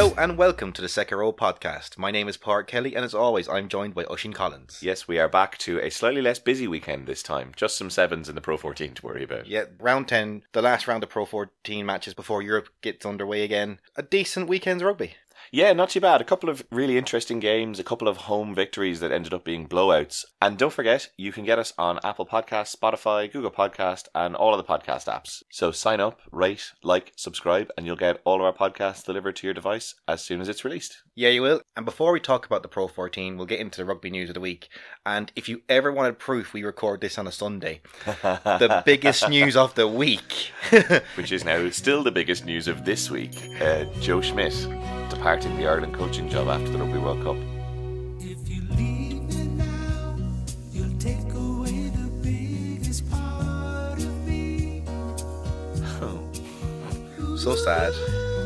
Hello and welcome to the Row podcast. My name is Padraig Kelly, and as always, I'm joined by Oisin Collins. Yes, we are back to a slightly less busy weekend this time. Just some sevens in the Pro 14 to worry about. Yeah, round 10, the last round of Pro 14 matches before Europe gets underway again. A decent weekend's rugby. Yeah, not too bad. A couple of really interesting games, a couple of home victories that ended up being blowouts. And don't forget, you can get us on Apple Podcasts, Spotify, Google Podcast, and all of the podcast apps. So sign up, rate, like, subscribe, and you'll get all of our podcasts delivered to your device as soon as it's released. Yeah, you will. And before we talk about the Pro 14, we'll get into the rugby news of the week. And if you ever wanted proof, we record this on a Sunday. the biggest news of the week. Which is now still the biggest news of this week. Uh, Joe Schmidt departing the Ireland coaching job after the Rugby World Cup. If you leave me now, you'll take away the biggest part of me. so sad.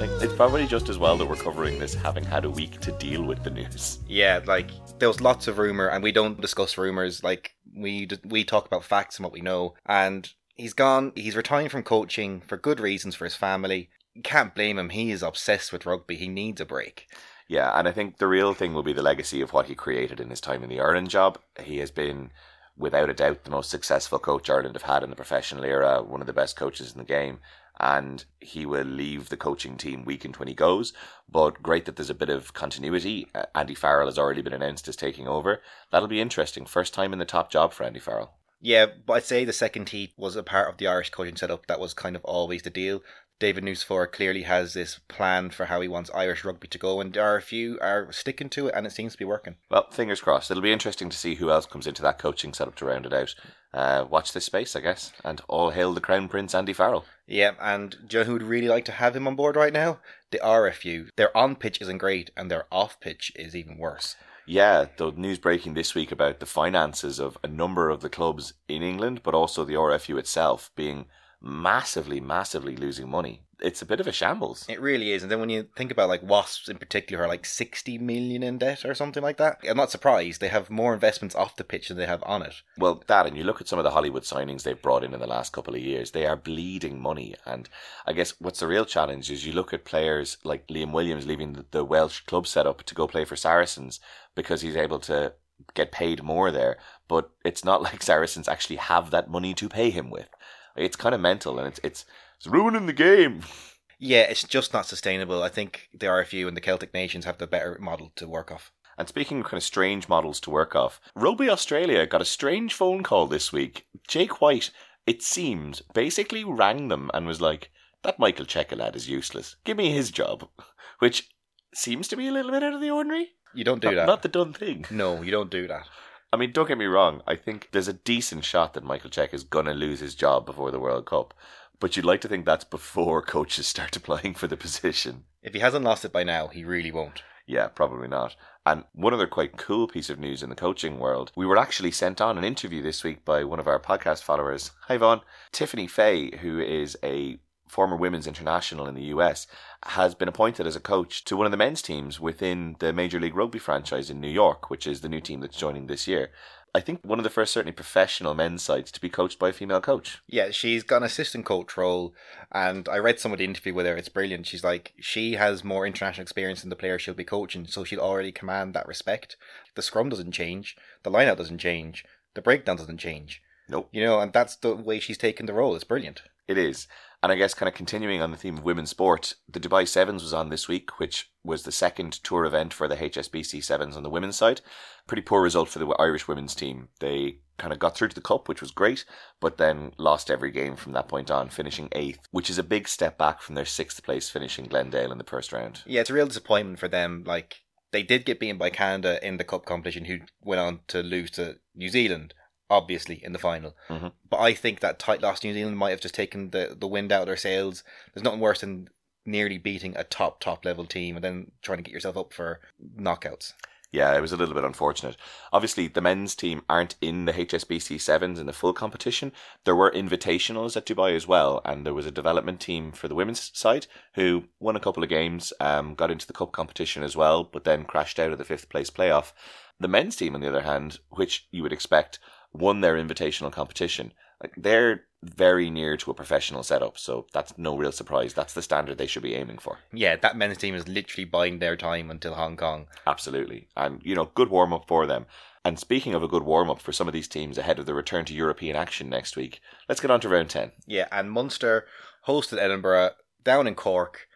Like, it's probably just as well that we're covering this having had a week to deal with the news. Yeah, like there was lots of rumor, and we don't discuss rumors. Like we d- we talk about facts and what we know. And he's gone. He's retiring from coaching for good reasons for his family. Can't blame him. He is obsessed with rugby. He needs a break. Yeah, and I think the real thing will be the legacy of what he created in his time in the Ireland job. He has been, without a doubt, the most successful coach Ireland have had in the professional era, one of the best coaches in the game. And he will leave the coaching team weakened when he goes. But great that there's a bit of continuity. Uh, Andy Farrell has already been announced as taking over. That'll be interesting. First time in the top job for Andy Farrell. Yeah, but I'd say the second heat was a part of the Irish coaching setup that was kind of always the deal. David Nucifora clearly has this plan for how he wants Irish rugby to go, and there are a few are sticking to it, and it seems to be working. Well, fingers crossed. It'll be interesting to see who else comes into that coaching setup to round it out. Uh, watch this space, I guess. And all hail the Crown Prince Andy Farrell. Yeah, and do you know who would really like to have him on board right now? The RFU. Their on pitch isn't great, and their off pitch is even worse. Yeah, the news breaking this week about the finances of a number of the clubs in England, but also the RFU itself being massively, massively losing money. It's a bit of a shambles. It really is. And then when you think about like Wasps in particular are like 60 million in debt or something like that, I'm not surprised. They have more investments off the pitch than they have on it. Well, that, and you look at some of the Hollywood signings they've brought in in the last couple of years, they are bleeding money. And I guess what's the real challenge is you look at players like Liam Williams leaving the, Welsh club setup to go play for Saracens because he's able to get paid more there. But it's not like Saracens actually have that money to pay him with. It's kind of mental, and it's it's, it's ruining the game. Yeah, it's just not sustainable. I think the RFU and the Celtic nations have the better model to work off. And speaking of kind of strange models to work off, Rugby Australia got a strange phone call this week. Jake White, it seems, basically rang them and was like, "That Michael Cheika lad is useless. Give me his job," which seems to be a little bit out of the ordinary. You don't do not, that. Not the done thing. No, you don't do that. I mean, don't get me wrong. I think there's a decent shot that Michael Cheika is going to lose his job before the World Cup. But you'd like to think that's before coaches start applying for the position. If he hasn't lost it by now, he really won't. Yeah, probably not. And one other quite cool piece of news in the coaching world, we were actually sent on an interview this week by one of our podcast followers. Hi, Vaughn. Tiffany Fay, who is a former women's international in the US, has been appointed as a coach to one of the men's teams within the Major League Rugby franchise in New York, which is the new team that's joining this year. I think one of the first, certainly professional men's sides to be coached by a female coach. Yeah, she's got an assistant coach role, and I read some of the interview with her. It's brilliant. She's like, she has more international experience than the player she'll be coaching, so she'll already command that respect. The scrum doesn't change, the lineout doesn't change, the breakdown doesn't change. Nope. You know, and that's the way she's taken the role. It's brilliant. It is. And I guess kind of continuing on the theme of women's sport, the Dubai Sevens was on this week, which was the second tour event for the HSBC Sevens on the women's side. Pretty poor result for the Irish women's team. They kind of got through to the cup, which was great, but then lost every game from that point on, finishing eighth, which is a big step back from their sixth place finishing Glendale in the first round. Yeah, it's a real disappointment for them. Like, they did get beaten by Canada in the cup competition, who went on to lose to New Zealand obviously in the final. Mhm. But I think that tight loss New Zealand might have just taken the, the wind out of their sails. There's nothing worse than nearly beating a top top level team and then trying to get yourself up for knockouts. Yeah, it was a little bit unfortunate. Obviously, the men's team aren't in the HSBC Sevens in the full competition. There were invitationals at Dubai as well, and there was a development team for the women's side who won a couple of games, um, got into the cup competition as well, but then crashed out of the fifth place playoff. The men's team, on the other hand, which you would expect, won their invitational competition. Like they're very near to a professional setup, so that's no real surprise. That's the standard they should be aiming for. Yeah, that men's team is literally buying their time until Hong Kong. Absolutely. And, you know, good warm up for them. And speaking of a good warm up for some of these teams ahead of the return to European action next week, let's get on to round 10. Yeah, and Munster hosted Edinburgh down in Cork,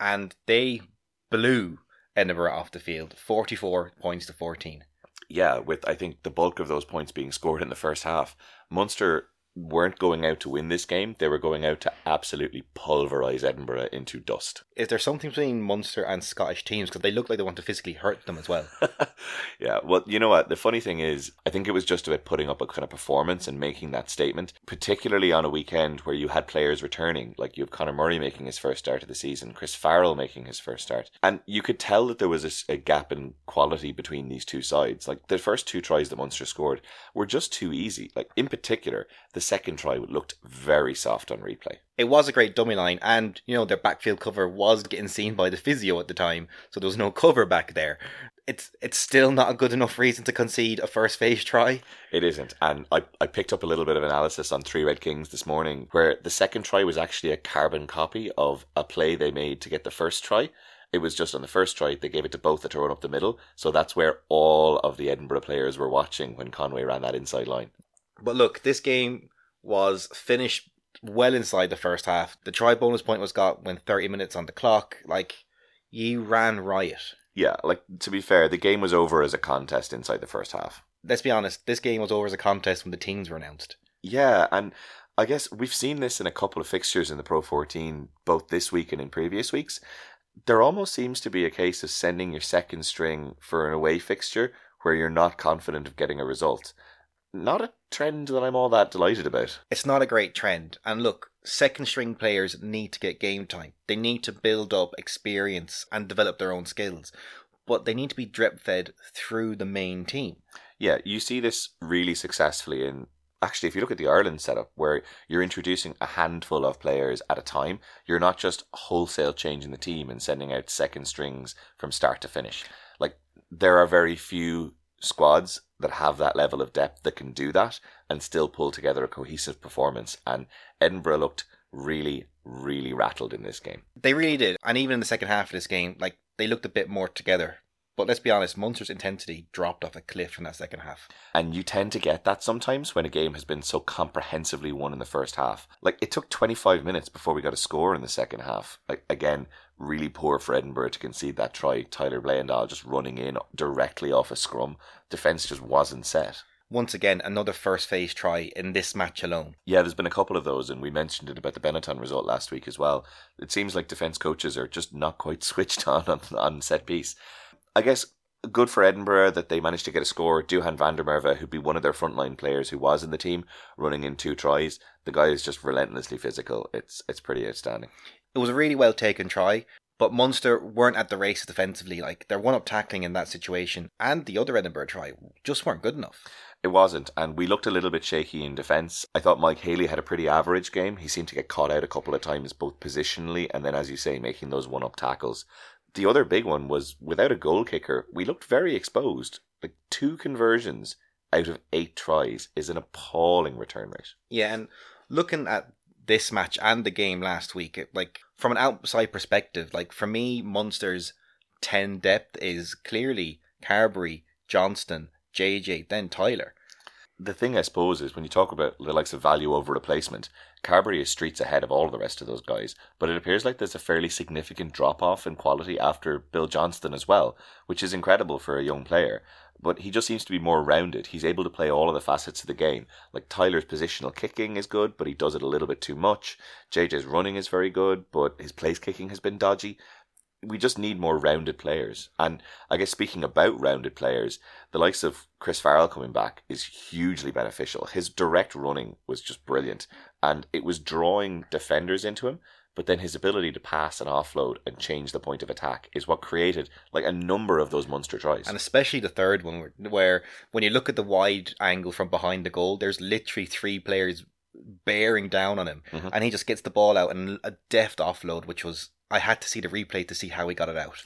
and they blew Edinburgh off the field, forty-four points to fourteen. Yeah, with I think the bulk of those points being scored in the first half. Munster weren't going out to win this game, they were going out to absolutely pulverise Edinburgh into dust. Is there something between Munster and Scottish teams because they look like they want to physically hurt them as well? yeah, well, you know what? The funny thing is, I think it was just about putting up a kind of performance and making that statement, particularly on a weekend where you had players returning, like you have Conor Murray making his first start of the season, Chris Farrell making his first start. And you could tell that there was a gap in quality between these two sides. Like the first two tries that Munster scored were just too easy. Like, in particular, the second try looked very soft on replay. it was a great dummy line, and you know their backfield cover was getting seen by the physio at the time, so there was no cover back there. It's it's still not a good enough reason to concede a first phase try. It isn't. And I, I picked up a little bit of analysis on Three Red Kings this morning where the second try was actually a carbon copy of a play they made to get the first try. It was just on the first try, they gave it to both to run up the middle. So that's where all of the Edinburgh players were watching when Conway ran that inside line. But look, this game was finished well inside the first half. The try bonus point was got when 30 minutes on the clock. Like, you ran riot. Yeah, like to be fair, the game was over as a contest inside the first half. Let's be honest, this game was over as a contest when the teams were announced. Yeah, and I guess we've seen this in a couple of fixtures in the Pro 14, both this week and in previous weeks. There almost seems to be a case of sending your second string for an away fixture where you're not confident of getting a result. Not a trend that I'm all that delighted about. It's not a great trend. And look, second string players need to get game time. They need to build up experience and develop their own skills. But they need to be drip fed through the main team. Yeah, you see this really successfully in actually if you look at the Ireland setup where you're introducing a handful of players at a time, you're not just wholesale changing the team and sending out second strings from start to finish. Like there are very few squads that have that level of depth that can do that and still pull together a cohesive performance and Edinburgh looked really really rattled in this game. They really did. And even in the second half of this game, like they looked a bit more together. But let's be honest, Munster's intensity dropped off a cliff in that second half. And you tend to get that sometimes when a game has been so comprehensively won in the first half. Like it took 25 minutes before we got a score in the second half. Like again, really poor for Edinburgh to concede that try. Tyler Bleyendaal just running in directly off a scrum. Defence just wasn't set. Once again, another first phase try in this match alone. Yeah, there's been a couple of those, and we mentioned it about the Benetton result last week as well. It seems like defence coaches are just not quite switched on on, on set piece. I guess good for Edinburgh that they managed to get a score. Duhan van der Merwe, who'd be one of their frontline players who was in the team, running in two tries. The guy is just relentlessly physical. It's it's pretty outstanding. It was a really well taken try, but Munster weren't at the races defensively. Like their one up tackling in that situation and the other Edinburgh try just weren't good enough. It wasn't, and we looked a little bit shaky in defence. I thought Mike Haley had a pretty average game. He seemed to get caught out a couple of times, both positionally and then, as you say, making those one up tackles. The other big one was without a goal kicker, we looked very exposed. Like two conversions out of eight tries is an appalling return rate. Yeah, and looking at this match and the game last week, it, like from an outside perspective, like for me, Munster's ten depth is clearly Carbery, Johnston, JJ, then Tyler. The thing, I suppose, is when you talk about the likes of value over replacement, Carbery is streets ahead of all the rest of those guys, but it appears like there's a fairly significant drop off in quality after Bill Johnston as well, which is incredible for a young player. But he just seems to be more rounded. He's able to play all of the facets of the game. Like Tyler's positional kicking is good, but he does it a little bit too much. JJ's running is very good, but his place kicking has been dodgy we just need more rounded players. And I guess speaking about rounded players, the likes of Chris Farrell coming back is hugely beneficial. His direct running was just brilliant, and it was drawing defenders into him. But then his ability to pass and offload and change the point of attack is what created like a number of those Munster tries. And especially the third one, where, where when you look at the wide angle from behind the goal, there's literally three players bearing down on him, Mhm. and he just gets the ball out and a deft offload, which was I had to see the replay to see how he got it out.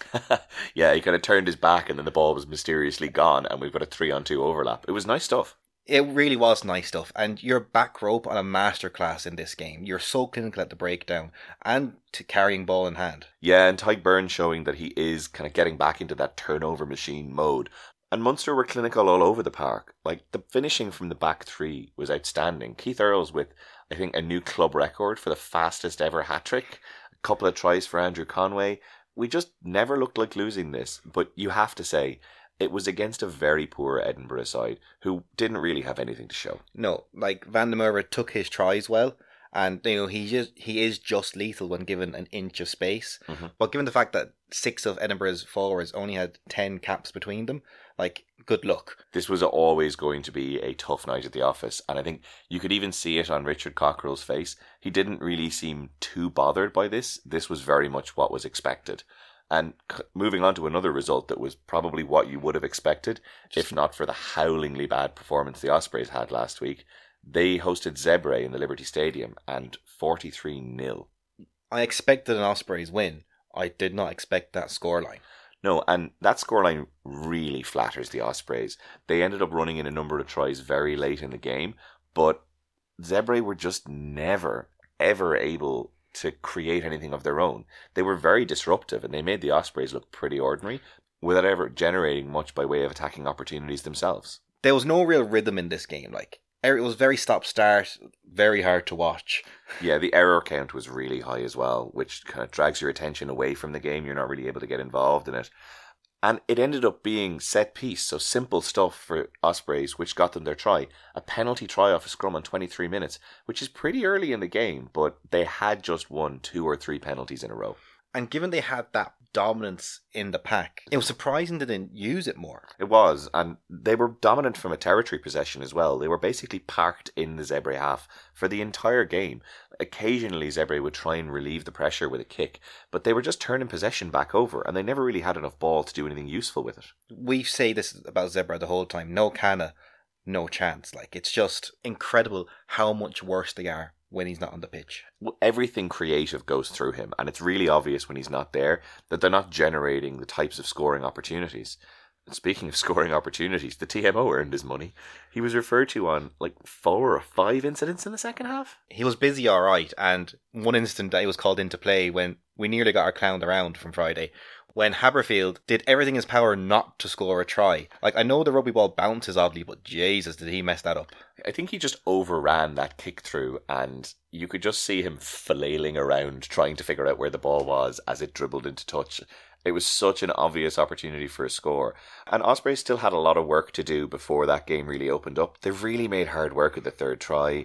yeah, he kind of turned his back and then the ball was mysteriously gone, and we've got a three on two overlap. It was nice stuff. It really was nice stuff, and you're back rope on a masterclass in this game. You're so clinical at the breakdown and to carrying ball in hand. Yeah, and Tadhg Beirne showing that he is kind of getting back into that turnover machine mode. And Munster were clinical all over the park. Like the finishing from the back three was outstanding. Keith Earls with, I think, a new club record for the fastest ever hat trick. Couple of tries for Andrew Conway. We just never looked like losing this. But you have to say, it was against a very poor Edinburgh side who didn't really have anything to show. No, like Van der Merwe took his tries well, and you know he just he is just lethal when given an inch of space. Mhm. But given the fact that six of Edinburgh's forwards only had ten caps between them, like good luck. This was always going to be a tough night at the office, and I think you could even see it on Richard Cockerill's face. He didn't really seem too bothered by this. This was very much what was expected. And c- moving on to another result that was probably what you would have expected, if not for the howlingly bad performance the Ospreys had last week. They hosted Zebre in the Liberty Stadium and 43 0. I expected an Ospreys win. I did not expect that scoreline. No, and that scoreline really flatters the Ospreys. They ended up running in a number of tries very late in the game, but Zebre were just never, ever able to create anything of their own. They were very disruptive and they made the Ospreys look pretty ordinary without ever generating much by way of attacking opportunities themselves. There was no real rhythm in this game. Like it was very stop start, very hard to watch. Yeah, the error count was really high as well, which kind of drags your attention away from the game. You're not really able to get involved in it. And it ended up being set piece, so simple stuff for Ospreys, which got them their try. A penalty try off a scrum on 23 minutes, which is pretty early in the game, but they had just won two or three penalties in a row. And given they had that dominance in the pack, it was surprising they didn't use it more. It was, and they were dominant from a territory possession as well. They were basically parked in the Zebre half for the entire game. Occasionally, Zebre would try and relieve the pressure with a kick, but they were just turning possession back over, and they never really had enough ball to do anything useful with it. We say this about Zebre the whole time. No Canna, no chance. Like it's just incredible how much worse they are when he's not on the pitch. Well, Everything creative goes through him, and it's really obvious when he's not there that they're not generating the types of scoring opportunities. And speaking of scoring opportunities, the TMO earned his money. He was referred to on like four or five incidents in the second half. He was busy, all right, and one instant that he was called into play when we nearly got our clowned around from Friday. When Haberfield did everything in his power not to score a try. Like I know the rugby ball bounces oddly, but Jesus, did he mess that up? I think he just overran that kick through, and you could just see him flailing around trying to figure out where the ball was as it dribbled into touch. It was such an obvious opportunity for a score. And Osprey still had a lot of work to do before that game really opened up. They really made hard work of the third try.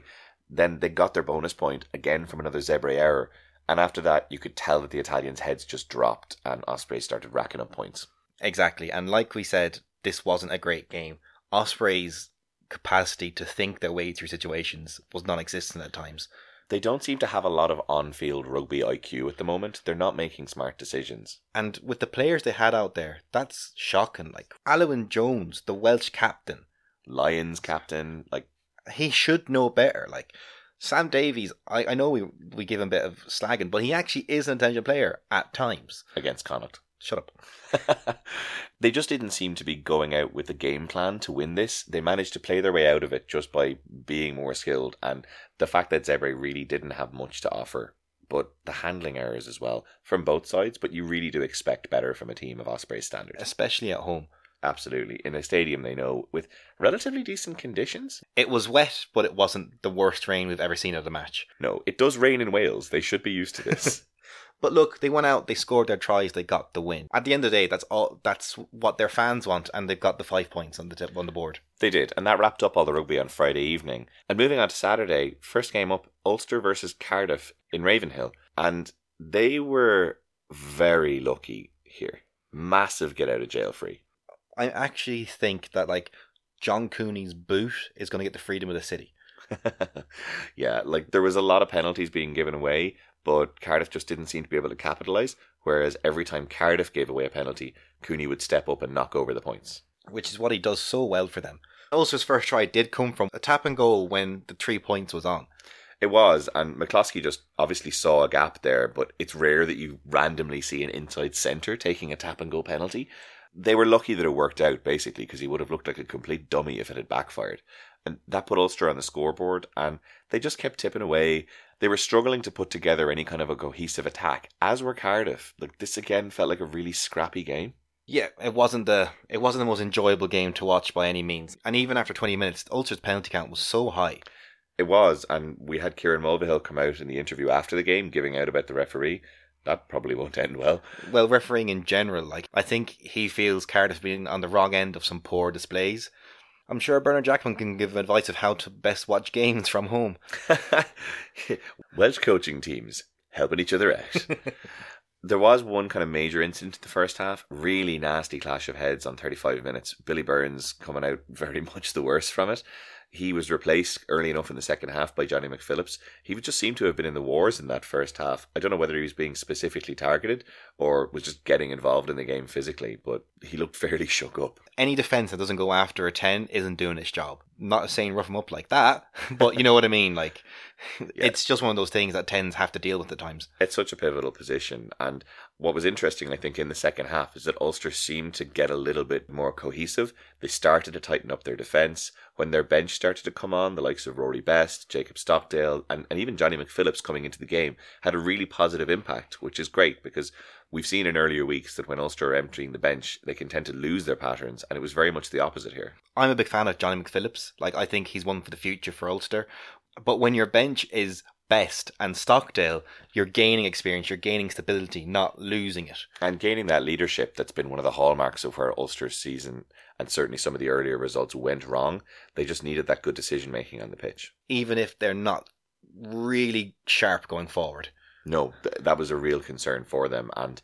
Then they got their bonus point again from another Zebre error. And after that, you could tell that the Italians' heads just dropped and Osprey started racking up points. Exactly, and like we said, this wasn't a great game. Osprey's capacity to think their way through situations was non-existent at times. They don't seem to have a lot of on field rugby IQ at the moment. They're not making smart decisions. And with the players they had out there, that's shocking. Like Alun Wyn Jones, the Welsh captain, Lions captain, like he should know better. Like Sam Davies, I, I know we we give him a bit of slagging, but he actually is an intelligent player at times. against Connacht. Shut up. they just didn't seem to be going out with a game plan to win this. They managed to play their way out of it just by being more skilled, and the fact that Zebre really didn't have much to offer. But the handling errors as well from both sides. But you really do expect better from a team of Osprey standards. Especially at home. Absolutely, in a stadium they know with relatively decent conditions. It was wet, but it wasn't the worst rain we've ever seen at a match. No, it does rain in Wales. They should be used to this. But look, they went out, they scored their tries, they got the win. At the end of the day, that's all. That's what their fans want, and they've got the five points on the tip, on the board. They did, and that wrapped up all the rugby on Friday evening. And moving on to Saturday, first game up, Ulster versus Cardiff in Ravenhill. And they were very lucky here. Massive get out of jail free. I actually think that like John Cooney's boot is going to get the freedom of the city. yeah, like there was a lot of penalties being given away, but Cardiff just didn't seem to be able to capitalise. Whereas every time Cardiff gave away a penalty, Cooney would step up and knock over the points. which is what he does so well for them. Ulster's first try did come from a tap and goal when the three points was on. It was, and McCloskey just obviously saw a gap there, but it's rare that you randomly see an inside centre taking a tap and go penalty. They were lucky that it worked out, basically, because he would have looked like a complete dummy if it had backfired. And that put Ulster on the scoreboard, and they just kept tipping away. They were struggling to put together any kind of a cohesive attack, as were Cardiff. Like this again felt like a really scrappy game. Yeah, it wasn't the it wasn't the most enjoyable game to watch by any means. And even after 20 minutes, Ulster's penalty count was so high. It was, and we had Kieran Mulvihill come out in the interview after the game, giving out about the referee. That probably won't end well. Well, refereeing in general, like I think he feels Cardiff being on the wrong end of some poor displays. I'm sure Bernard Jackman can give advice of how to best watch games from home. Welsh coaching teams helping each other out. there was one kind of major incident in the first half. Really nasty clash of heads on 35 minutes. Billy Burns coming out very much the worse from it. He was replaced early enough in the second half by Johnny McPhillips. He would just seem to have been in the wars in that first half. I don't know whether he was being specifically targeted or was just getting involved in the game physically, but he looked fairly shook up. Any defense that doesn't go after a 10 isn't doing its job. Not saying rough him up like that, but you know what I mean. Like, it's just one of those things that 10s have to deal with at times. It's such a pivotal position. And what was interesting, I think, in the second half is that Ulster seemed to get a little bit more cohesive. They started to tighten up their defence. When their bench started to come on, the likes of Rory Best, Jacob Stockdale, and, and even Johnny McPhillips coming into the game had a really positive impact, which is great because we've seen in earlier weeks that when Ulster are emptying the bench, they can tend to lose their patterns, and it was very much the opposite here. I'm a big fan of Johnny McPhillips. Like, I think he's one for the future for Ulster. But when your bench is Best and Stockdale, you're gaining experience, you're gaining stability, not losing it. And gaining that leadership that's been one of the hallmarks of where Ulster's season and certainly some of the earlier results went wrong. They just needed that good decision making on the pitch. Even if they're not really sharp going forward. No, th- that was a real concern for them. And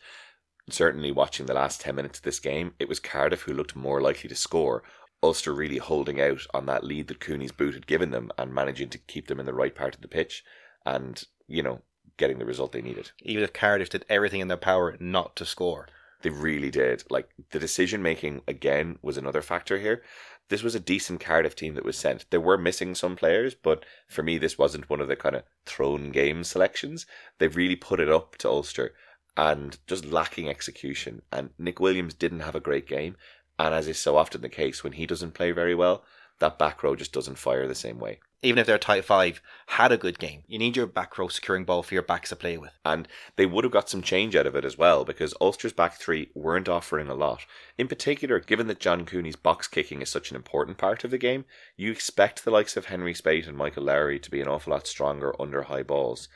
certainly watching the last 10 minutes of this game, it was Cardiff who looked more likely to score. Ulster really holding out on that lead that Cooney's boot had given them and managing to keep them in the right part of the pitch and, you know, getting the result they needed. Even if Cardiff did everything in their power not to score. They really did. Like the decision making again was another factor here. This was a decent Cardiff team that was sent. They were missing some players, but for me, this wasn't one of the kind of thrown game selections. They really put it up to Ulster and just lacking execution. And Nick Williams didn't have a great game. And as is so often the case, when he doesn't play very well, that back row just doesn't fire the same way. Even if their tight five had a good game, you need your back row securing ball for your backs to play with. And they would have got some change out of it as well because Ulster's back three weren't offering a lot. In particular, given that John Cooney's box kicking is such an important part of the game, you expect the likes of Henry Speight and Michael Lowry to be an awful lot stronger under high balls.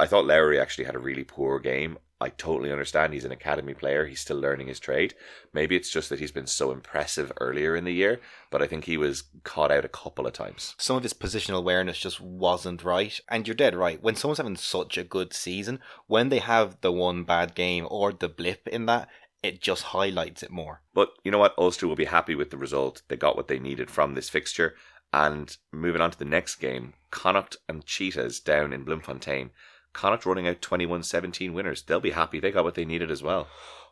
I thought Lowry actually had a really poor game. I totally understand he's an academy player. He's still learning his trade. Maybe it's just that he's been so impressive earlier in the year, but I think he was caught out a couple of times. Some of his positional awareness just wasn't right. And you're dead right. When someone's having such a good season, when they have the one bad game or the blip in that, it just highlights it more. But you know what? Ulster will be happy with the result. They got what they needed from this fixture. And moving on to the next game, Connacht and Cheetahs down in Bloemfontein. Connacht running out 21 17 winners. They'll be happy. They got what they needed as well.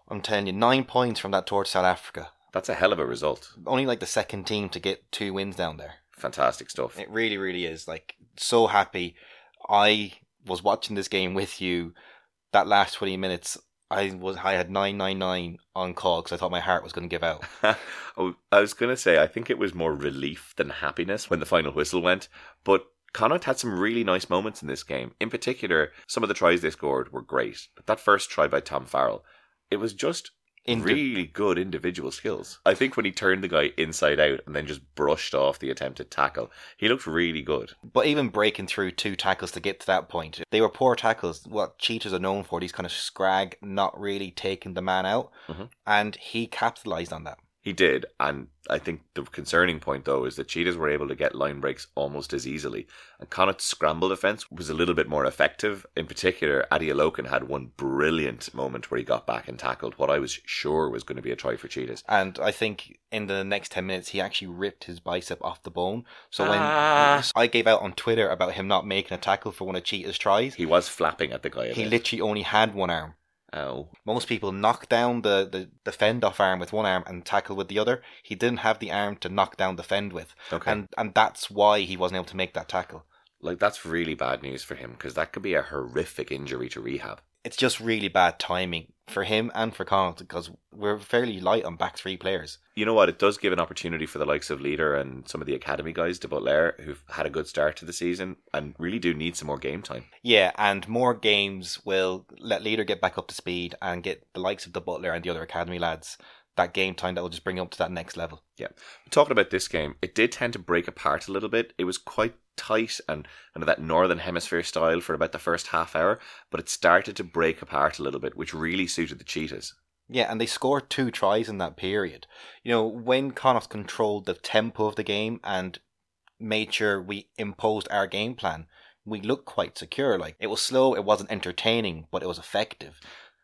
I'm telling you, nine points from that tour to South Africa. That's a hell of a result. Only like the second team to get two wins down there. Fantastic stuff. It really, really is. Like, so happy. I was watching this game with you. That last 20 minutes, I was I had 999 on call because I thought my heart was going to give out. oh, I was going to say, I think it was more relief than happiness when the final whistle went. But Connacht had some really nice moments in this game. In particular, some of the tries they scored were great. But that first try by Tom Farrell, it was just Indi- really good individual skills. I think when he turned the guy inside out and then just brushed off the attempted tackle, he looked really good. But even breaking through two tackles to get to that point, they were poor tackles. What cheaters are known for, these kind of scrag, not really taking the man out. Mhm. And he capitalized on that. He did, and I think the concerning point though is that Cheetahs were able to get line breaks almost as easily, and Connacht's scramble defense was a little bit more effective. In particular, Adeolokun had one brilliant moment where he got back and tackled what I was sure was going to be a try for Cheetahs. And I think in the next 10 minutes, he actually ripped his bicep off the bone. So when Ah. I gave out on Twitter about him not making a tackle for one of Cheetah's tries, He was flapping at the guy. he bit. literally only had one arm. Oh, Most people knock down the, the, the fend off arm with one arm and tackle with the other. He didn't have the arm to knock down the fend with. okay. And and that's why he wasn't able to make that tackle. like that's really bad news for him because that could be a horrific injury to rehab. It's just really bad timing for him and for Connacht because we're fairly light on back three players. You know what? It does give an opportunity for the likes of Leader and some of the academy guys, de Butler, who've had a good start to the season and really do need some more game time. Yeah, and more games will let Leader get back up to speed and get the likes of the Butler and the other academy lads that game time that will just bring you up to that next level. Yeah. Talking about this game, it did tend to break apart a little bit. It was quite tight and, and that northern hemisphere style for about the first half hour, but it started to break apart a little bit, which really suited the Cheetahs. Yeah, and they scored two tries in that period. You know, when Connacht controlled the tempo of the game and made sure we imposed our game plan, we looked quite secure. Like it was slow, it wasn't entertaining, but it was effective.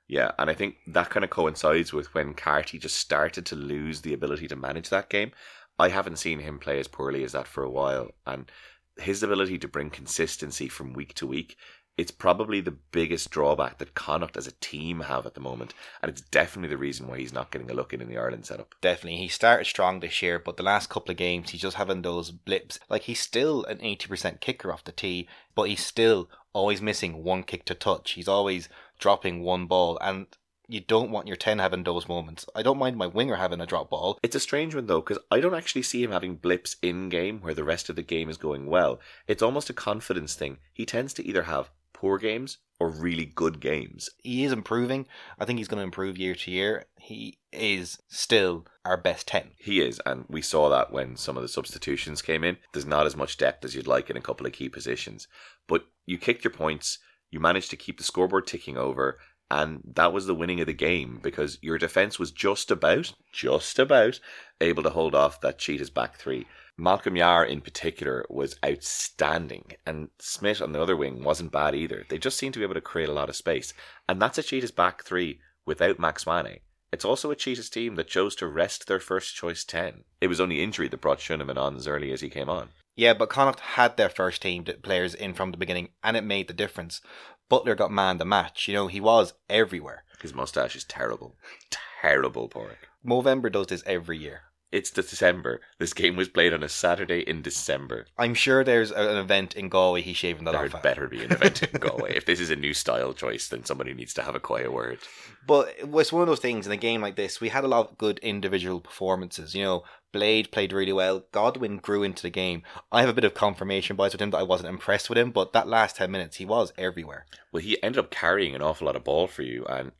Yeah, and I think that kind of coincides with when Carty just started to lose the ability to manage that game. I haven't seen him play as poorly as that for a while, and his ability to bring consistency from week to week, it's probably the biggest drawback that Connacht as a team have at the moment, and it's definitely the reason why he's not getting a look in in the Ireland setup. Definitely. He started strong this year, but the last couple of games, he's just having those blips. Like, he's still an 80% kicker off the tee, but he's still always missing one kick to touch. He's always dropping one ball, and you don't want your 10 having those moments. I don't mind my winger having a drop ball. It's a strange one though, because I don't actually see him having blips in game where the rest of the game is going well. It's almost a confidence thing. He tends to either have poor games or really good games. He is improving. I think he's going to improve year to year. He is still our best 10. He is, and we saw that when some of the substitutions came in. There's not as much depth as you'd like in a couple of key positions. But you kicked your points, you managed to keep the scoreboard ticking over, and that was the winning of the game because your defense was just about, just about able to hold off that Cheetah's back three. Malcolm Yar in particular was outstanding, and Smith on the other wing wasn't bad either. They just seemed to be able to create a lot of space, and that's a Cheetah's back three without Max Wane. It's also a Cheetahs team that chose to rest their first choice 10. It was only injury that brought Shunaman on as early as he came on. Yeah, but Connacht had their first team players in from the beginning, and it made the difference. Butler got man the match. You know, he was everywhere. His mustache is terrible. Terrible, Padraig. Movember does this every year. It's the December. This game was played on a Saturday in December. I'm sure there's a- an event in Galway he's shaving that There off. at. better be an event in Galway. If this is a new style choice, then somebody needs to have a quiet word. But it was one of those things in a game like this. We had a lot of good individual performances. You know, Blade played really well. Godwin grew into the game. I have a bit of confirmation bias with him that I wasn't impressed with him, but that last 10 minutes, he was everywhere. Well, he ended up carrying an awful lot of ball for you and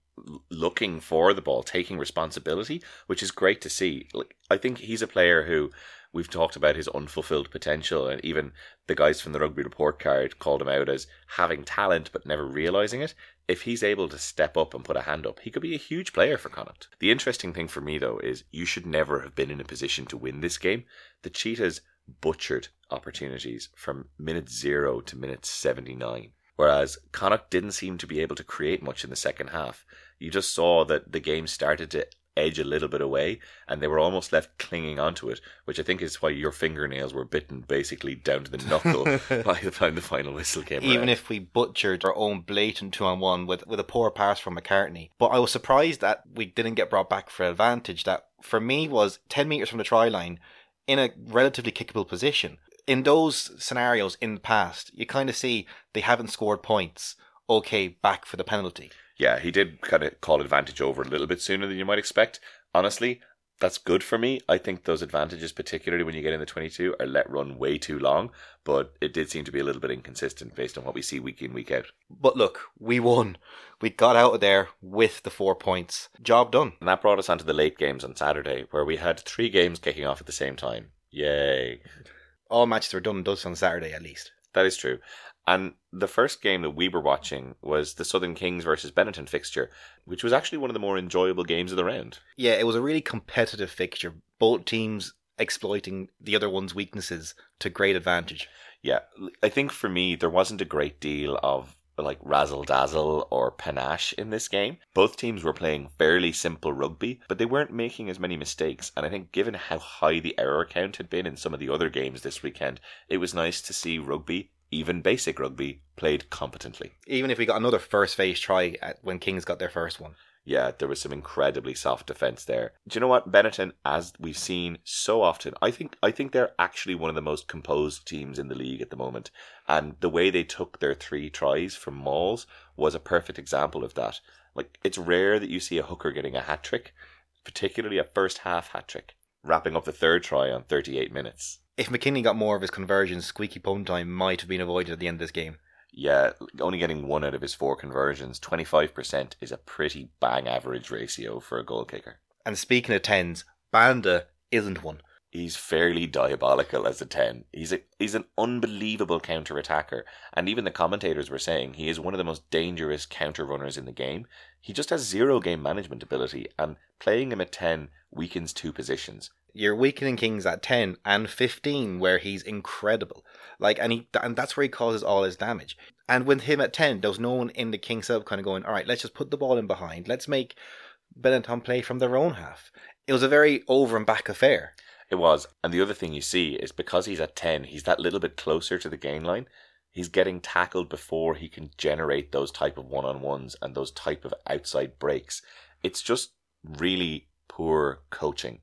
looking for the ball, taking responsibility, which is great to see. Like, I think he's a player who we've talked about his unfulfilled potential, and even the guys from the rugby report card called him out as having talent but never realizing it. If he's able to step up and put a hand up, he could be a huge player for Connacht. The interesting thing for me though is you should never have been in a position to win this game. The Cheetahs butchered opportunities from minute zero to minute 79. Whereas Connacht didn't seem to be able to create much in the second half. You just saw that the game started to edge a little bit away and they were almost left clinging onto it, which I think is why your fingernails were bitten basically down to the knuckle by the time the final whistle came Even around. if we butchered our own blatant two on one with, with a poor pass from McCartney. But I was surprised that we didn't get brought back for advantage. That for me was 10 metres from the try line in a relatively kickable position. In those scenarios in the past, you kind of see they haven't scored points. Okay, back for the penalty. Yeah, he did kind of call advantage over a little bit sooner than you might expect. Honestly, that's good for me. I think those advantages, particularly when you get in the 22, are let run way too long, but it did seem to be a little bit inconsistent based on what we see week in, week out. But look, we won. We got out of there with the four points. Job done. And that brought us onto the late games on Saturday, where we had three games kicking off at the same time. Yay. All matches were done and dusted on Saturday at least. That is true. And the first game that we were watching was the Southern Kings versus Benetton fixture, which was actually one of the more enjoyable games of the round. Yeah, it was a really competitive fixture. Both teams exploiting the other one's weaknesses to great advantage. Yeah, I think for me, there wasn't a great deal of like razzle dazzle or panache in this game. Both teams were playing fairly simple rugby, but they weren't making as many mistakes. And I think, given how high the error count had been in some of the other games this weekend, it was nice to see rugby, even basic rugby, played competently. Even if we got another first phase try at when Kings got their first one. Yeah, there was some incredibly soft defense there. Do you know what Benetton, as we've seen so often, I think I think they're actually one of the most composed teams in the league at the moment. And the way they took their three tries from Mauls was a perfect example of that. Like it's rare that you see a hooker getting a hat trick, particularly a first half hat trick, wrapping up the third try on 38 minutes. If McKinley got more of his conversions, squeaky pome time might have been avoided at the end of this game. Yeah, only getting one out of his four conversions, 25% is a pretty bang average ratio for a goal kicker. And speaking of tens, Banda isn't one. He's fairly diabolical as a 10. He's a, he's an unbelievable counter attacker, and even the commentators were saying he is one of the most dangerous counter runners in the game. He just has zero game management ability, and playing him at 10 weakens two positions. You're weakening Kings at 10 and 15 where he's incredible. Like and he and that's where he causes all his damage. And with him at 10, there was no one in the King sub kind of going, "All right, let's just put the ball in behind. Let's make Benetton play from their own half." It was a very over and back affair. It was. And the other thing you see is because he's at 10, he's that little bit closer to the gain line. He's getting tackled before he can generate those type of one-on-ones and those type of outside breaks. It's just really poor coaching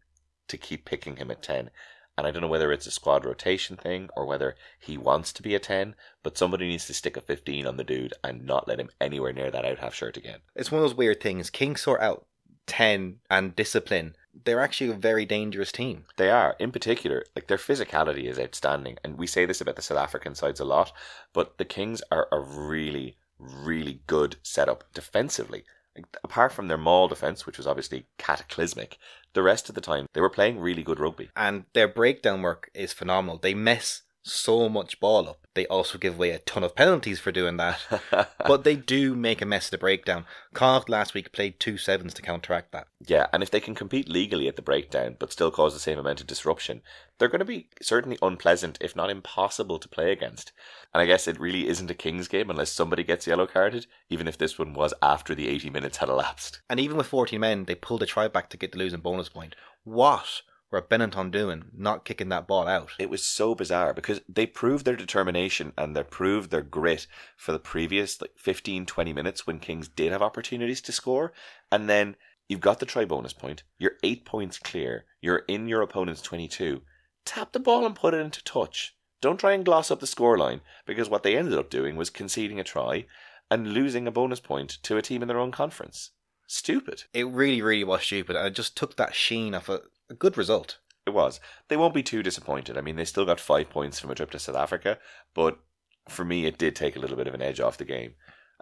to keep picking him at 10. And I don't know whether it's a squad rotation thing or whether he wants to be a 10, but somebody needs to stick a 15 on the dude and not let him anywhere near that out half shirt again. It's one of those weird things. Kings sort out 10 and discipline. They're actually a very dangerous team. They are, in particular, like their physicality is outstanding. And we say this about the South African sides a lot, but the Kings are a really, really good setup defensively. Like, apart from their maul defense, which was obviously cataclysmic, the rest of the time they were playing really good rugby. And their breakdown work is phenomenal. They mess so much ball up. They also give away a ton of penalties for doing that. but they do make a mess of the breakdown. Connacht last week played two sevens to counteract that. Yeah, and if they can compete legally at the breakdown but still cause the same amount of disruption, they're going to be certainly unpleasant, if not impossible, to play against. And I guess it really isn't a Kings game unless somebody gets yellow carded, even if this one was after the 80 minutes had elapsed. And even with 14 men, they pulled a try back to get the losing bonus point. What were Benetton doing, not kicking that ball out? It was so bizarre because they proved their determination and they proved their grit for the previous like 15, 20 minutes when Kings did have opportunities to score. And then you've got the try bonus point, you're eight points clear, you're in your opponent's 22. Tap the ball and put it into touch. Don't try and gloss up the scoreline because what they ended up doing was conceding a try and losing a bonus point to a team in their own conference. Stupid. It really, really was stupid. And it just took that sheen off a, a good result. It was. They won't be too disappointed. I mean, they still got five points from a trip to South Africa, but for me, it did take a little bit of an edge off the game.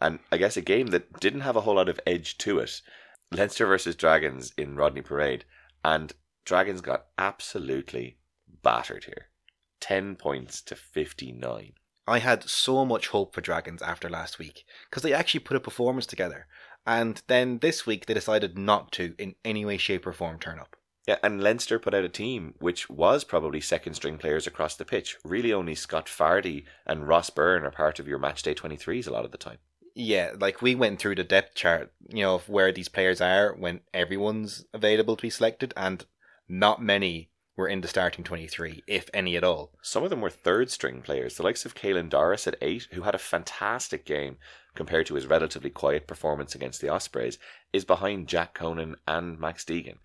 And I guess a game that didn't have a whole lot of edge to it Leinster versus Dragons in Rodney Parade. And Dragons got absolutely battered here 10 points to 59. I had so much hope for Dragons after last week because they actually put a performance together. And then this week they decided not to, in any way, shape, or form, turn up. Yeah, and Leinster put out a team which was probably second string players across the pitch. Really, only Scott Fardy and Ross Byrne are part of your match day 23s a lot of the time. Yeah, like we went through the depth chart, you know, of where these players are when everyone's available to be selected, and not many were in the starting 23, if any at all. Some of them were third string players, the likes of Caelan Doris at eight, who had a fantastic game compared to his relatively quiet performance against the Ospreys, is behind Jack Conan and Max Deegan.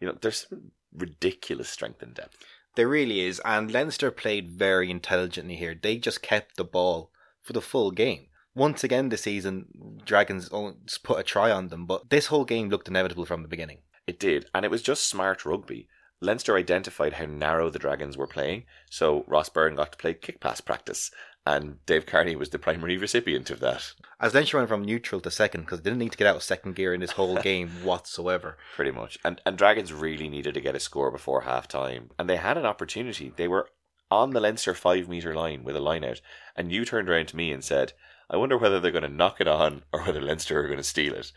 You know, there's some ridiculous strength and depth. There really is, and Leinster played very intelligently here. They just kept the ball for the full game. Once again this season, Dragons put a try on them, but this whole game looked inevitable from the beginning. It did, and it was just smart rugby. Leinster identified how narrow the Dragons were playing, so Ross Byrne got to play kick pass practice, and Dave Kearney was the primary recipient of that. As Leinster went from neutral to second because they didn't need to get out of second gear in this whole game whatsoever. Pretty much. And and Dragons really needed to get a score before half time. And they had an opportunity. They were on the Leinster five metre line with a line out. And you turned around to me and said, I wonder whether they're going to knock it on or whether Leinster are going to steal it.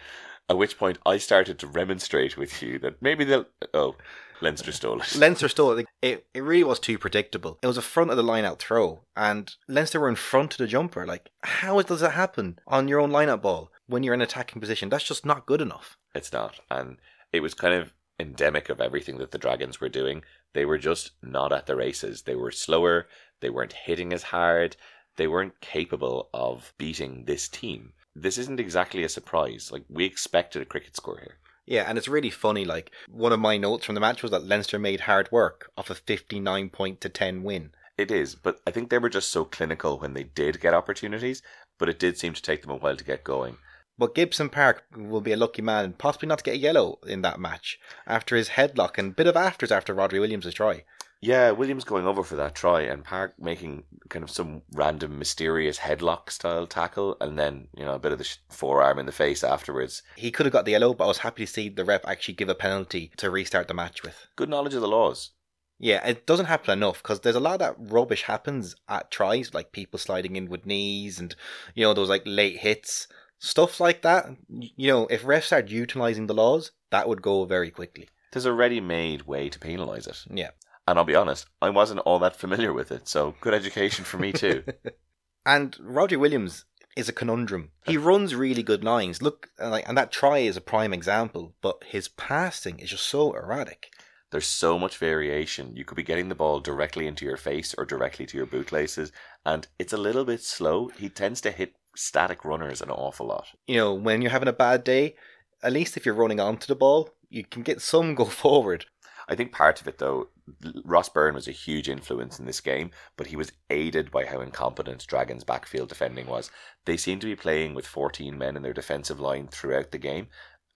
At which point I started to remonstrate with you that maybe they'll. Oh, Leinster stole it. Leinster stole it. it. It really was too predictable. It was a front of the line out throw, and Leinster were in front of the jumper. Like, how does that happen on your own line out ball when you're in attacking position? That's just not good enough. It's not. And it was kind of endemic of everything that the Dragons were doing. They were just not at the races. They were slower. They weren't hitting as hard. They weren't capable of beating this team. This isn't exactly a surprise. Like we expected a cricket score here. Yeah, and it's really funny. Like one of my notes from the match was that Leinster made hard work off a fifty-nine point to ten win. It is, but I think they were just so clinical when they did get opportunities, but it did seem to take them a while to get going. But Gibson Park will be a lucky man and possibly not to get a yellow in that match after his headlock and bit of afters after Rhodri Williams' try. Yeah, Williams going over for that try and Park making kind of some random mysterious headlock style tackle and then, you know, a bit of the sh- forearm in the face afterwards. He could have got the yellow, but I was happy to see the ref actually give a penalty to restart the match with. Good knowledge of the laws. Yeah, it doesn't happen enough because there's a lot of that rubbish happens at tries, like people sliding in with knees and, you know, those like late hits. Stuff like that. You know, if refs start utilising the laws, that would go very quickly. There's a ready made way to penalise it. Yeah. And I'll be honest, I wasn't all that familiar with it, so good education for me too. And Rhodri Williams is a conundrum. He runs really good lines. Look, and like, and that try is a prime example. But his passing is just so erratic. There's so much variation. You could be getting the ball directly into your face or directly to your bootlaces, and it's a little bit slow. He tends to hit static runners an awful lot. You know, when you're having a bad day, at least if you're running onto the ball, you can get some go forward. I think part of it, though, Ross Byrne was a huge influence in this game, but he was aided by how incompetent Dragons' backfield defending was. They seemed to be playing with 14 men in their defensive line throughout the game,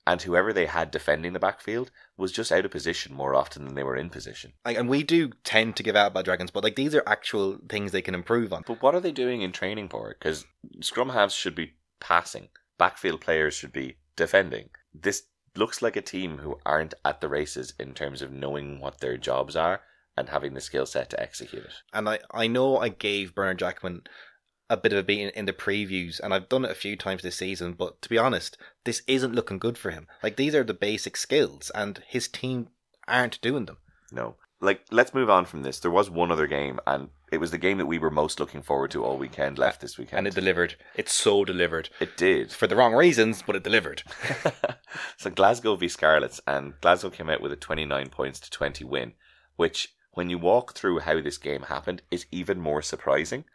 and whoever they had defending the backfield was just out of position more often than they were in position. Like, and we do tend to give out about dragons, but like these are actual things they can improve on. But what are they doing in training for it? Because scrum halves should be passing, backfield players should be defending. This looks like a team who aren't at the races in terms of knowing what their jobs are and having the skill set to execute it. And I, I know I gave Bernard Jackman a bit of a beating in the previews, and I've done it a few times this season. But to be honest, this isn't looking good for him. Like these are the basic skills, and his team aren't doing them. No. Like, let's move on from this. There was one other game, and it was the game that we were most looking forward to all weekend left this weekend. And it delivered. It's so delivered it did. for the wrong reasons, but it delivered. so Glasgow v Scarlets, and Glasgow came out with a 29 points to 20 win, which, when you walk through how this game happened, is even more surprising.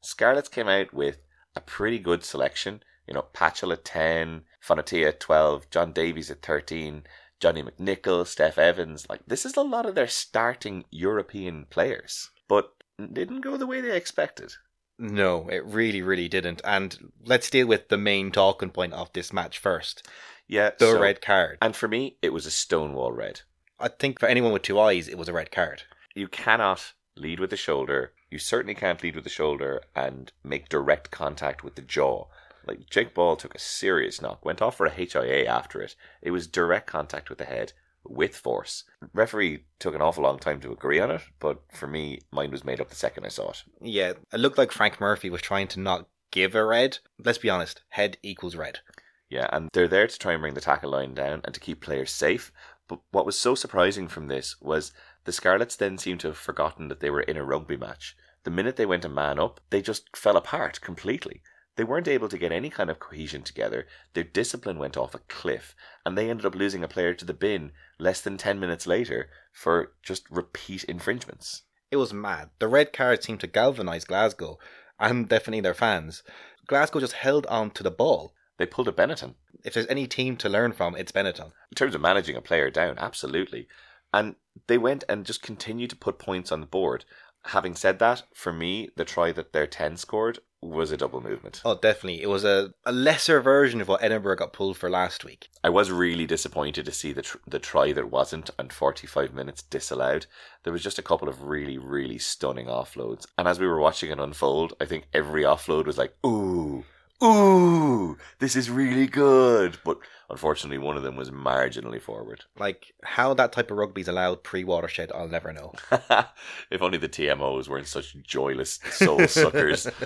Scarlets came out with a pretty good selection. You know, Patchell at 10, Fonotia at 12, John Davies at 13, Johnny McNicholl, Steff Evans. Like, this is a lot of their starting European players. But it didn't go the way they expected. No, it really, really didn't. And let's deal with the main talking point of this match first Yeah, the so- red card. And for me, it was a stonewall red. I think for anyone with two eyes, it was a red card. you cannot lead with the shoulder. You certainly can't lead with the shoulder and make direct contact with the jaw. Like Jake Ball took a serious knock, went off for a HIA after it. It was direct contact with the head with force. Referee took an awful long time to agree on it, but for me, mine was made up the second I saw it. Yeah, it looked like Frank Murphy was trying to not give a red. Let's be honest, head equals red. Yeah, and they're there to try and bring the tackle line down and to keep players safe. But what was so surprising from this was the Scarlets then seemed to have forgotten that they were in a rugby match. The minute they went a man up, they just fell apart completely. They weren't able to get any kind of cohesion together. Their discipline went off a cliff, and they ended up losing a player to the bin less than 10 minutes later for just repeat infringements. It was mad. The red card seemed to galvanise Glasgow and definitely their fans. Glasgow just held on to the ball. They pulled a Benetton. If there's any team to learn from, it's Benetton. in terms of managing a player down, absolutely. And they went and just continued to put points on the board. Having said that, for me, the try that their 10 scored was a double movement. Oh, definitely. It was a, a lesser version of what Edinburgh got pulled for last week. I was really disappointed to see the, tr- the try that wasn't and 45 minutes disallowed. There was just a couple of really, really stunning offloads. And as we were watching it unfold, I think every offload was like, ooh, ooh, this is really good. But unfortunately, one of them was marginally forward. Like, how that type of rugby's allowed pre watershed, I'll never know. if only the TMOs weren't such joyless soul suckers.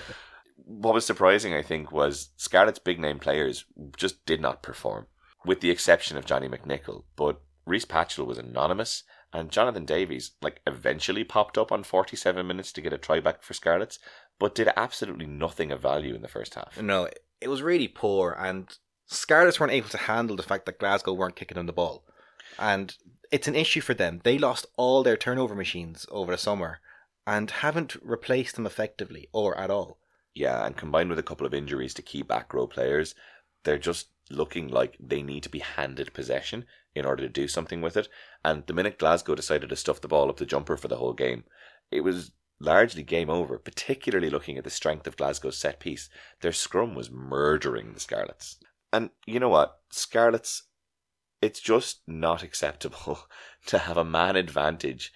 what was surprising, I think, was Scarlet's big name players just did not perform, with the exception of Johnny McNicholl. But Rhys Patchell was anonymous, and Jonathan Davies, like, eventually popped up on 47 minutes to get a try back for Scarlets, but did absolutely nothing of value in the first half. No, it was really poor, and Scarlets weren't able to handle the fact that Glasgow weren't kicking them the ball. And it's an issue for them. They lost all their turnover machines over the summer and haven't replaced them effectively or at all. Yeah, and combined with a couple of injuries to key back row players, they're just looking like they need to be handed possession in order to do something with it. And the minute Glasgow decided to stuff the ball up the jumper for the whole game, it was largely game over, particularly looking at the strength of Glasgow's set piece. Their scrum was murdering the Scarlets. And you know what? Scarlets, it's just not acceptable to have a man advantage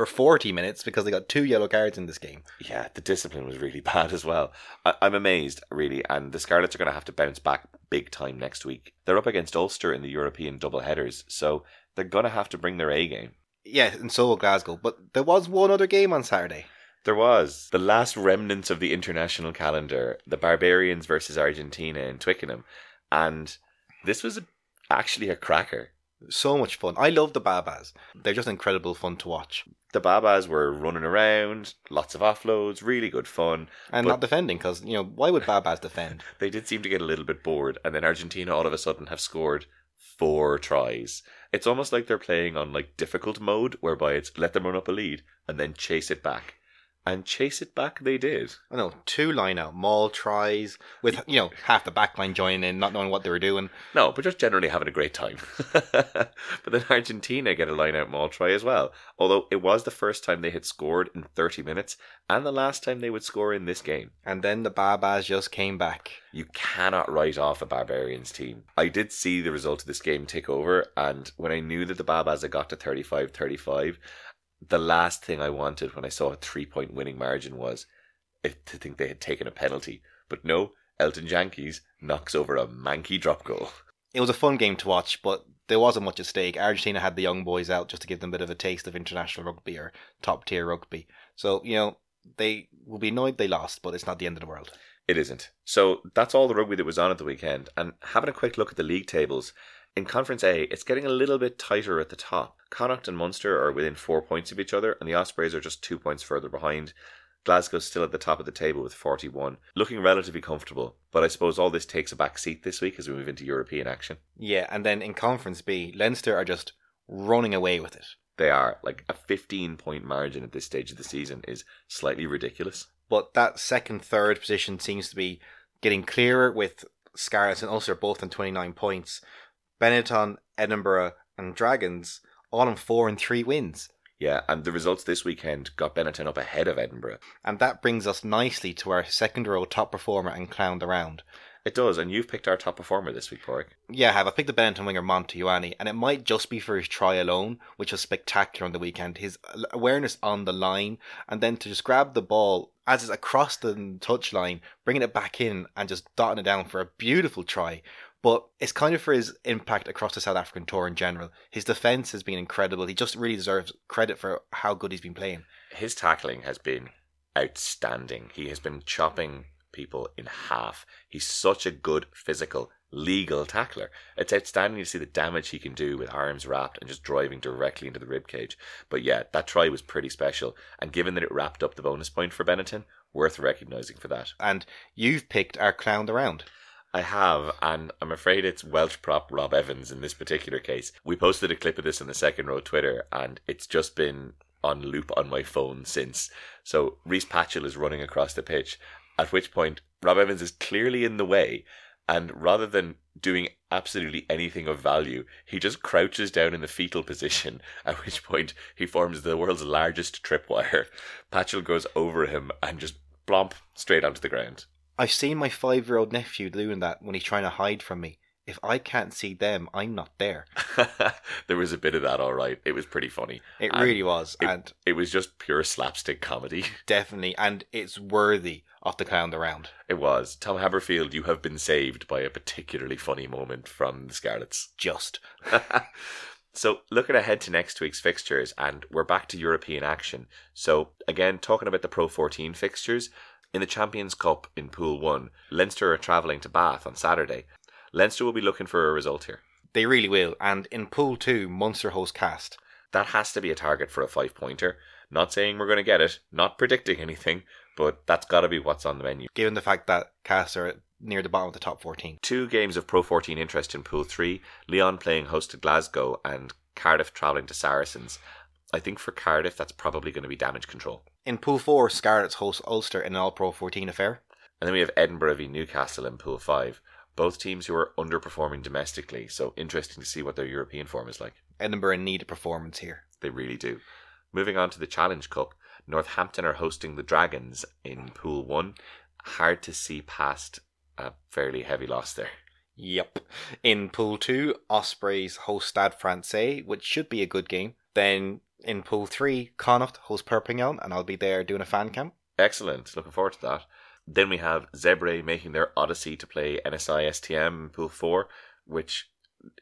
For 40 minutes because they got two yellow cards in this game. yeah, the discipline was really bad as well. I, I'm amazed, really, and the Scarlets are going to have to bounce back big time next week. They're up against Ulster in the European double headers, so they're going to have to bring their A game. Yeah, and so will Glasgow. But there was one other game on Saturday. There was the last remnants of the international calendar, the Barbarians versus Argentina in Twickenham, and this was a, actually a cracker. So much fun. I love the Babas. They're just incredible fun to watch. The Babas were running around, lots of offloads, really good fun. And But- not defending, because, you know, why would Babas defend? they did seem to get a little bit bored, and then Argentina all of a sudden have scored four tries. It's almost like they're playing on like difficult mode, whereby it's let them run up a lead and then chase it back. And chase it back they did. I know, two line out, maul tries, with, you know, half the back line joining in, not knowing what they were doing. No, but just generally having a great time. but then Argentina get a line out maul try as well. Although it was the first time they had scored in 30 minutes and the last time they would score in this game. And then the Babas just came back. You cannot write off a Barbarians team. I did see the result of this game take over, and when I knew that the Babas had got to 35 35, the last thing I wanted when I saw a three point winning margin was to think they had taken a penalty. But no, Elton Jantjies knocks over a manky drop goal. It was a fun game to watch, but there wasn't much at stake. Argentina had the young boys out just to give them a bit of a taste of international rugby or top tier rugby. So, you know, they will be annoyed they lost, but it's not the end of the world. It isn't. So that's all the rugby that was on at the weekend. And having a quick look at the league tables, in Conference A, it's getting a little bit tighter at the top. Connacht and Munster are within four points of each other, and the Ospreys are just two points further behind. Glasgow's still at the top of the table with 41, looking relatively comfortable. But I suppose all this takes a back seat this week as we move into European action. Yeah, and then in Conference B, Leinster are just running away with it. They are like a 15 point margin at this stage of the season is slightly ridiculous. But that second, third position seems to be getting clearer with Scarlets and Ulster both on 29 points. Benetton, Edinburgh, and Dragons all on four and three wins. Yeah, and the results this weekend got Benetton up ahead of Edinburgh. And that brings us nicely to our second row top performer and clowned around. It does, and you've picked our top performer this week, Padraig. Yeah, I have. I picked the Benetton winger Monty Ioane, and it might just be for his try alone, which was spectacular on the weekend. His awareness on the line, and then to just grab the ball as it's across the touchline, bringing it back in, and just dotting it down for a beautiful try. But it's kind of for his impact across the South African tour in general. His defense has been incredible. He just really deserves credit for how good he's been playing. his tackling has been outstanding. He has been chopping people in half. He's such a good physical, legal tackler. It's outstanding to see the damage he can do with arms wrapped and just driving directly into the rib cage. But yeah, that try was pretty special, and given that it wrapped up the bonus point for Benetton, worth recognising for that. And you've picked our clown the around. I have, and I'm afraid it's Welsh prop Rob Evans in this particular case. We posted a clip of this on the second row Twitter, and it's just been on loop on my phone since. So Rhys Patchell is running across the pitch, at which point Rob Evans is clearly in the way, and rather than doing absolutely anything of value, he just crouches down in the fetal position, at which point he forms the world's largest tripwire. Patchell goes over him and just blomp straight onto the ground. I've seen my five year old nephew doing that when he's trying to hide from me. If I can't see them, I'm not there. there was a bit of that, all right. It was pretty funny. It And really was, it, and it was just pure slapstick comedy. definitely, and it's worthy of the clown around. It was. Tom Habberfield, you have been saved by a particularly funny moment from the Scarlets. Just so, looking ahead to next week's fixtures, and we're back to European action. So, again, talking about the Pro 14 fixtures, in the Champions Cup in Pool 1, Leinster are travelling to Bath on Saturday. Leinster will be looking for a result here. they really will. And in Pool Two, Munster host Castres. That has to be a target for a five pointer. Not saying we're going to get it, not predicting anything, but that's got to be what's on the menu. Given the fact that Castres are near the bottom of the top 14. Two games of Pro 14 interest in Pool 3 Lyon playing host to Glasgow and Cardiff travelling to Saracens. I think for Cardiff, that's probably going to be damage control. In Pool 4, Scarlets host Ulster in an All Pro 14 affair. And then we have Edinburgh v Newcastle in Pool 5. Both teams who are underperforming domestically, so interesting to see what their European form is like. Edinburgh need a performance here. They really do. Moving on to the Challenge Cup, Northampton are hosting the Dragons in Pool 1. Hard to see past a fairly heavy loss there. Yep. In Pool 2, Ospreys host Stade Francais, which should be a good game. Then in Pool 3, Connacht host Perpignan, and I'll be there doing a fan camp. Excellent. Looking forward to that. Then we have Zebre making their odyssey to play Enisei-STM in Pool 4, which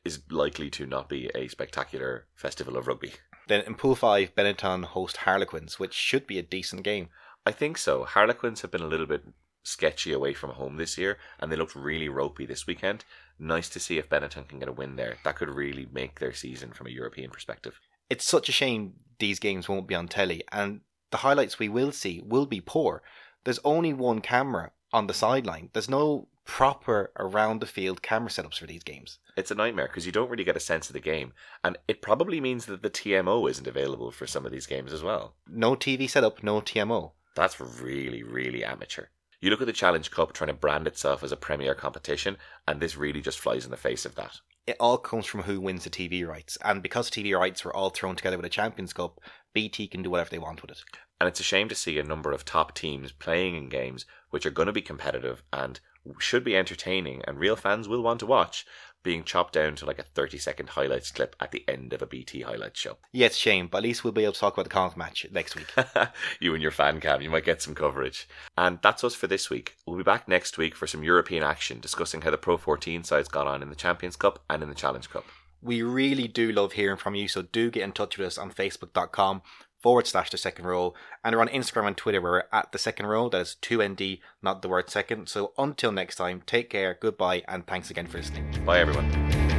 is likely to not be a spectacular festival of rugby. Then in Pool 5, Benetton host Harlequins, which should be a decent game. I think so. Harlequins have been a little bit sketchy away from home this year, and they looked really ropey this weekend. Nice to see if Benetton can get a win there. That could really make their season from a European perspective. It's such a shame these games won't be on telly, and the highlights we will see will be poor. There's only one camera on the sideline. There's no proper around the field camera setups for these games. It's a nightmare because you don't really get a sense of the game, and it probably means that the TMO isn't available for some of these games as well. No TV setup, no TMO. That's really, really amateur. You look at the Challenge Cup trying to brand itself as a premier competition, and this really just flies in the face of that. It all comes from who wins the TV rights, and because TV rights were all thrown together with a Champions Cup, BT can do whatever they want with it. And it's a shame to see a number of top teams playing in games which are going to be competitive and should be entertaining, and real fans will want to watch, being chopped down to like a 30 second highlights clip at the end of a BT highlights show. Yeah, it's a shame, but at least we'll be able to talk about the Connacht match next week. you and your fan cam, you might get some coverage. And that's us for this week. We'll be back next week for some European action, discussing how the Pro 14 sides got on in the Champions Cup and in the Challenge Cup. we really do love hearing from you, so do get in touch with us on facebook.com forward slash the second row and we're on instagram and twitter where we're at the second row that is 2nd not the word second. So until next time take care goodbye and thanks again for listening. Bye, everyone.